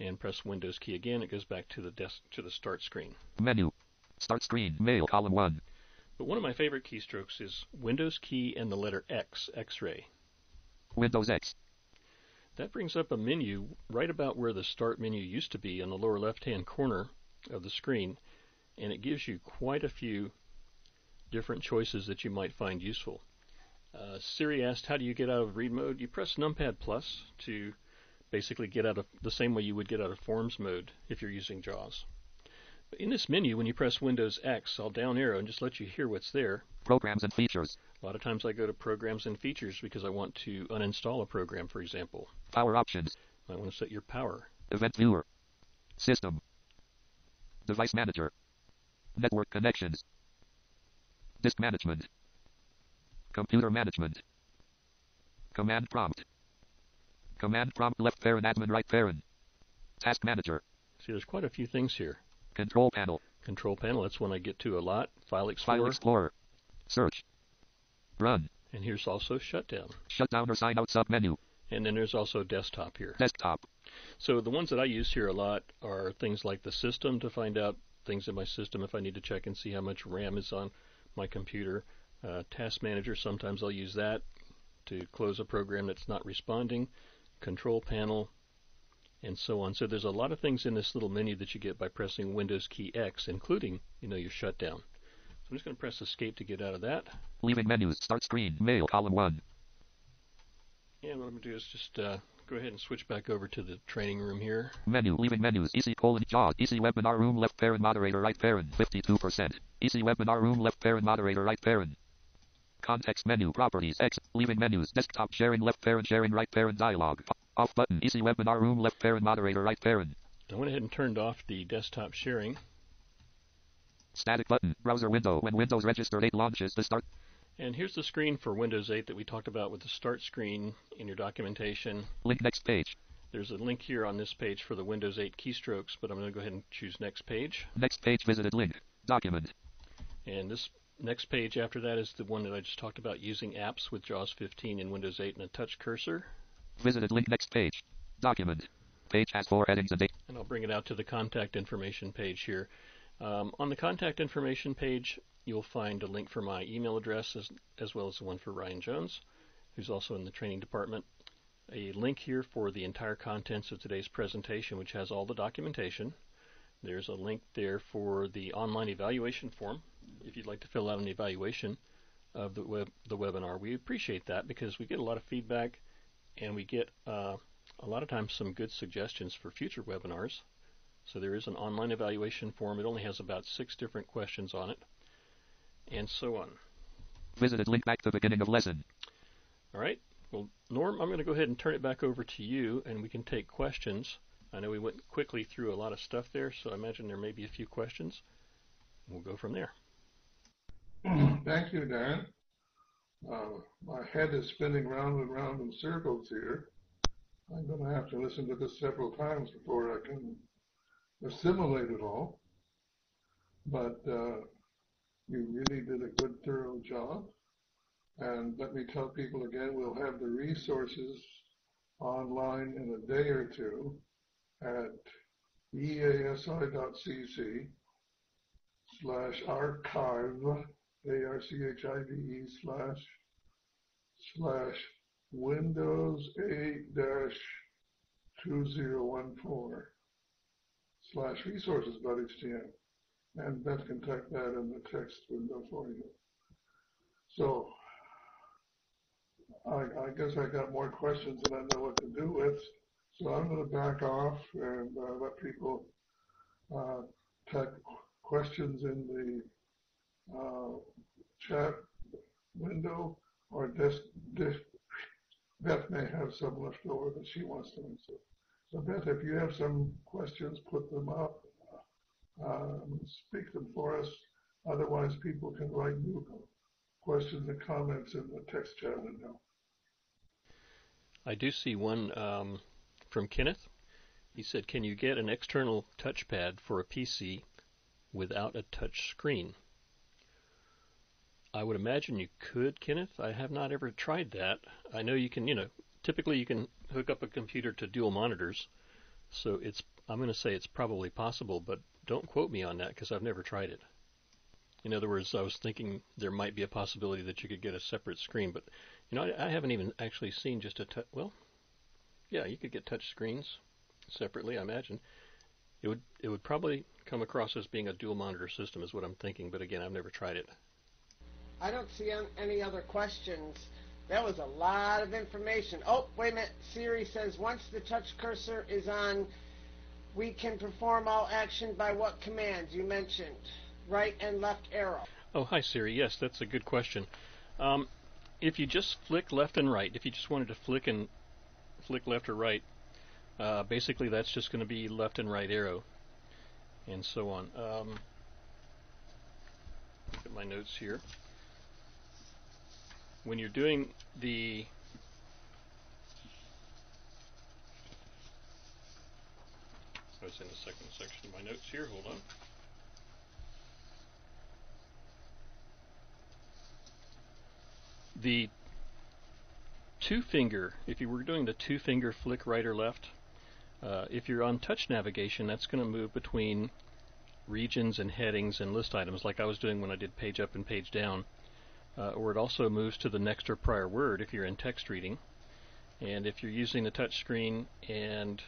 and press Windows key again. It goes back to the desk to the start screen. Menu. Start screen. Mail column 1. But one of my favorite keystrokes is Windows key and the letter X, X-ray. Windows X. That brings up a menu right about where the start menu used to be in the lower left-hand corner of the screen, and it gives you quite a few different choices that you might find useful. Uh, Siri asked, how do you get out of read mode? You press numpad plus to basically get out of the same way you would get out of forms mode if you're using JAWS. In this menu, when you press Windows X, I'll down arrow and just let you hear what's there. Programs and features. A lot of times I go to programs and features because I want to uninstall a program, for example. Power options. I want to set your power. Event viewer. System. Device manager. Network connections. Disk management. Computer management. Command prompt. Command prompt left parent admin right parent. Task manager. See, there's quite a few things here. Control panel. Control panel, that's one I get to a lot. File Explorer. File Explorer. Search. Run. And here's also Shutdown. Shutdown or sign out submenu. And then there's also Desktop here. Desktop. So the ones that I use here a lot are things like the system to find out things in my system if I need to check and see how much RAM is on my computer. Uh, task Manager, sometimes I'll use that to close a program that's not responding. Control Panel, and so on. So there's a lot of things in this little menu that you get by pressing Windows key X, including, you know, your shutdown. So I'm just going to press Escape to get out of that. Leaving menus. Start screen. Mail column 1. And what I'm going to do is just uh, go ahead and switch back over to the training room here. Menu. Leaving menus. EASI colon JAWS. EASI webinar room left parent moderator right parent 52%. EASI webinar room left parent moderator right parent. Context menu. Properties. X. Leaving menus. Desktop sharing left parent sharing right parent dialog. Off button. EASI webinar room left parent moderator right parent. I went ahead and turned off the desktop sharing. Static button. Browser window. When Windows Register 8 launches, the start. And here's the screen for Windows 8 that we talked about with the start screen in your documentation. Link next page. There's a link here on this page for the Windows 8 keystrokes, but I'm going to go ahead and choose next page. Next page visited link. Document. And this next page after that is the one that I just talked about using apps with JAWS 15 in Windows 8 and a touch cursor. Visited link next page. Document. Page has four headings and date. And I'll bring it out to the contact information page here. Um, on the contact information page, you'll find a link for my email address as, as well as the one for Ryan Jones, who's also in the training department. A link here for the entire contents of today's presentation, which has all the documentation. There's a link there for the online evaluation form if you'd like to fill out an evaluation of the web the webinar. We appreciate that because we get a lot of feedback and we get uh, a lot of times some good suggestions for future webinars. So there is an online evaluation form. It only has about six different questions on it, and so on. Visited link back to the beginning of lesson. All right. Well, Norm, I'm going to go ahead and turn it back over to you, and we can take questions. I know we went quickly through a lot of stuff there, so I imagine there may be a few questions. We'll go from there. Thank you, Dan. Uh, my head is spinning round and round in circles here. I'm going to have to listen to this several times before I can assimilate it all. But uh, you really did a good, thorough job. And let me tell people again, we'll have the resources online in a day or two at easi.cc slash archive, A-R-C-H-I-V-E slash slash Windows 8 dash 2014 slash resources. resources.htm. And Beth can type that in the text window for you. So I, I guess I got more questions than I know what to do with. So I'm going to back off and uh, let people uh, type questions in the chat window or desk. Beth may have some left over that she wants to answer. So Beth, if you have some questions, put them up. Um, speak them for us. Otherwise, people can write new questions and comments in the text chat window. I do see one um, from Kenneth. He said, Can you get an external touchpad for a PC without a touch screen? I would imagine you could, Kenneth. I have not ever tried that. I know you can, you know, typically you can hook up a computer to dual monitors. So it's, I'm going to say it's probably possible, but don't quote me on that because I've never tried it. In other words, I was thinking there might be a possibility that you could get a separate screen, but you know, I, I haven't even actually seen just a touch. Well, yeah, you could get touch screens separately. I imagine it would it would probably come across as being a dual monitor system, is what I'm thinking. But again, I've never tried it. I don't see any other questions. That was a lot of information. Oh, wait a minute. Siri says once the touch cursor is on, we can perform all action by what commands you mentioned? Right and left arrow. Oh, hi Siri. Yes, that's a good question. Um, if you just flick left and right, if you just wanted to flick and flick left or right, uh, basically that's just going to be left and right arrow, and so on. Um, look at my notes here. When you're doing the I was in the second section of my notes here. Hold on. The two finger, if you were doing the two finger flick right or left, uh, if you're on touch navigation, that's going to move between regions and headings and list items like I was doing when I did page up and page down. Uh, or it also moves to the next or prior word if you're in text reading. And if you're using the touch screen and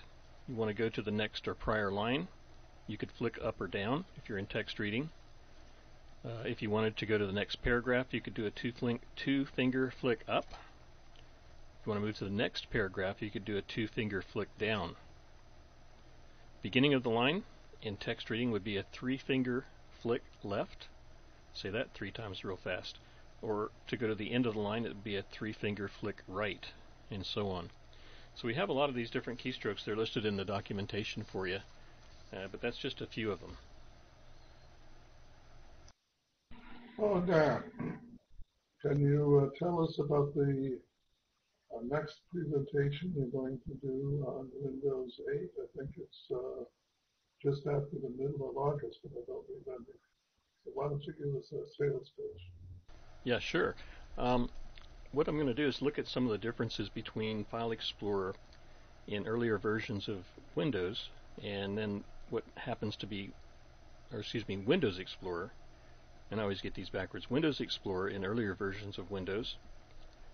you want to go to the next or prior line, you could flick up or down if you're in text reading. Uh, if you wanted to go to the next paragraph, you could do a two, flink, two finger flick up. If you want to move to the next paragraph, you could do a two finger flick down. Beginning of the line in text reading would be a three finger flick left. Say that three times real fast. Or to go to the end of the line, it would be a three finger flick right, and so on. So we have a lot of these different keystrokes. They're listed in the documentation for you, uh, but that's just a few of them. Oh, Dan, can you uh, tell us about the uh, next presentation you're going to do on Windows 8? I think it's uh, just after the middle of August, but I don't remember. So why don't you give us a sales pitch? Yeah, sure. Um, what I'm going to do is look at some of the differences between File Explorer in earlier versions of Windows and then what happens to be, or excuse me, Windows Explorer. And I always get these backwards. Windows Explorer in earlier versions of Windows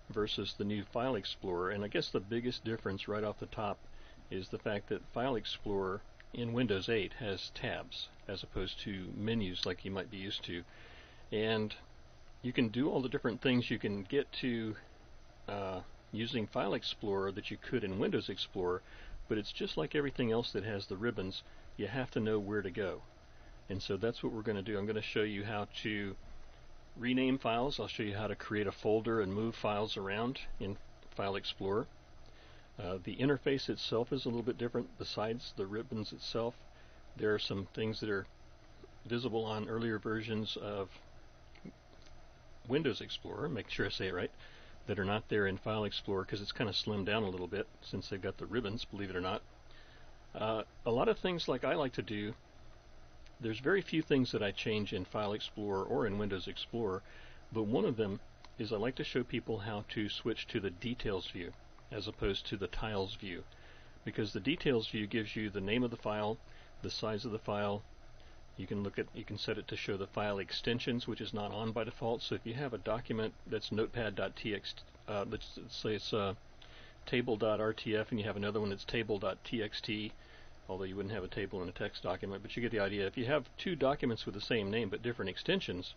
versus the new File Explorer. And I guess the biggest difference right off the top is the fact that File Explorer in Windows 8 has tabs as opposed to menus like you might be used to. And you can do all the different things you can get to uh, using File Explorer that you could in Windows Explorer, but it's just like everything else that has the ribbons. You have to know where to go. And so that's what we're going to do. I'm going to show you how to rename files. I'll show you how to create a folder and move files around in File Explorer. Uh, the interface itself is a little bit different besides the ribbons itself. There are some things that are visible on earlier versions of Windows Explorer, make sure I say it right, that are not there in File Explorer because it's kind of slimmed down a little bit since they've got the ribbons, believe it or not. Uh, a lot of things like I like to do, there's very few things that I change in File Explorer or in Windows Explorer, but one of them is I like to show people how to switch to the details view as opposed to the tiles view because the details view gives you the name of the file, the size of the file, you can look at you can set it to show the file extensions, which is not on by default. So if you have a document that's notepad.txt, uh, let's, let's say it's uh, table.rtf, and you have another one that's table.txt, although you wouldn't have a table in a text document, but you get the idea. If you have two documents with the same name but different extensions,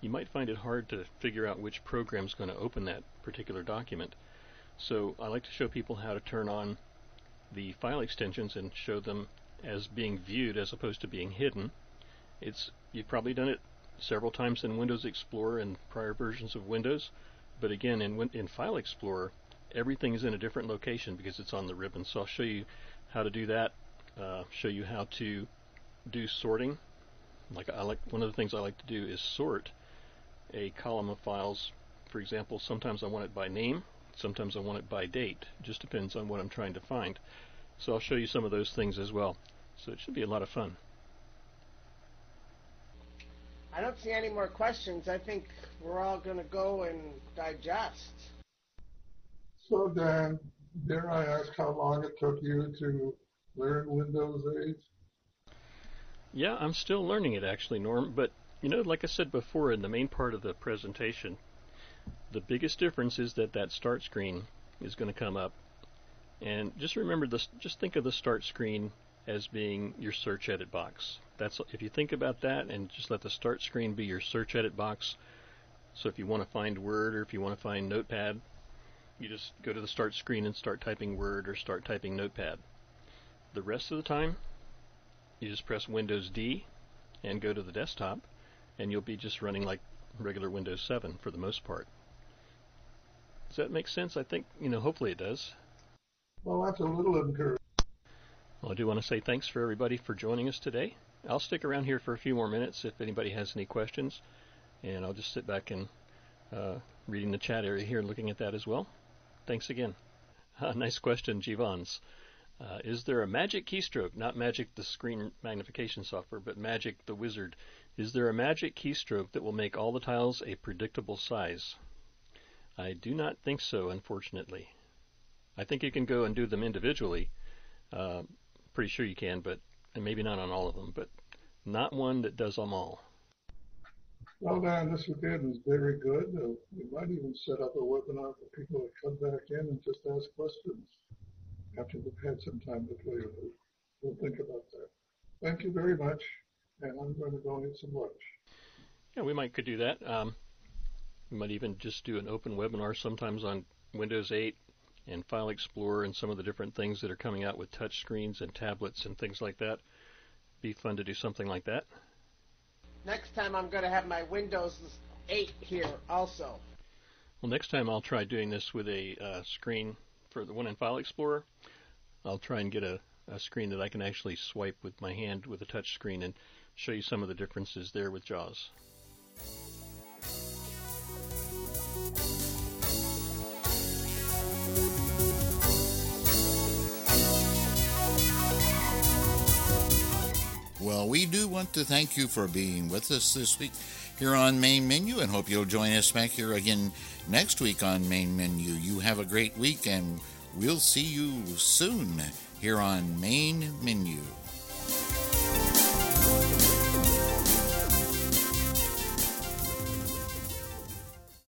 you might find it hard to figure out which program is going to open that particular document. So I like to show people how to turn on the file extensions and show them as being viewed as opposed to being hidden. It's you've probably done it several times in Windows Explorer and prior versions of Windows, but again in in File Explorer, everything is in a different location because it's on the ribbon. So I'll show you how to do that. Uh, show you how to do sorting Like I like one of the things I like to do is sort a column of files. For example, sometimes I want it by name, sometimes I want it by date. Just depends on what I'm trying to find. So I'll show you some of those things as well. So it should be a lot of fun. I don't see any more questions. I think we're all going to go and digest. So Dan, dare I ask how long it took you to learn Windows 8? Yeah, I'm still learning it actually, Norm. But you know, like I said before in the main part of the presentation, the biggest difference is that that start screen is going to come up. And just remember this, just think of the start screen as being your search edit box. That's if you think about that and just let the start screen be your search edit box. So if you want to find Word or if you want to find Notepad, you just go to the start screen and start typing Word or start typing Notepad. The rest of the time, you just press Windows D and go to the desktop, and you'll be just running like regular Windows 7 for the most part. Does that make sense? I think, you know, hopefully it does. Well, that's a little encouraging. Well, I do want to say thanks for everybody for joining us today. I'll stick around here for a few more minutes if anybody has any questions, and I'll just sit back and uh, reading the chat area here, looking at that as well. Thanks again. Uh, nice question, Jivans. Uh, is there a magic keystroke, not Magic the screen magnification software, but Magic the wizard? Is there a magic keystroke that will make all the tiles a predictable size? I do not think so, unfortunately. I think you can go and do them individually. Uh, pretty sure you can, but and maybe not on all of them, but not one that does them all. Well, Dan, this again is very good. Uh, we might even set up a webinar for people to come back in and just ask questions after they've had some time to play with it. We'll think about that. Thank you very much, and I'm going to go and eat some lunch. Yeah, we might could do that. Um, we might even just do an open webinar sometimes on Windows 8 and File Explorer and some of the different things that are coming out with touch screens and tablets and things like that. Be fun to do something like that. Next time I'm going to have my Windows 8 here also. Well, next time I'll try doing this with a uh, screen for the one in File Explorer. I'll try and get a, a screen that I can actually swipe with my hand with a touch screen and show you some of the differences there with JAWS. Well, we do want to thank you for being with us this week here on Main Menu and hope you'll join us back here again next week on Main Menu. You have a great week and we'll see you soon here on Main Menu.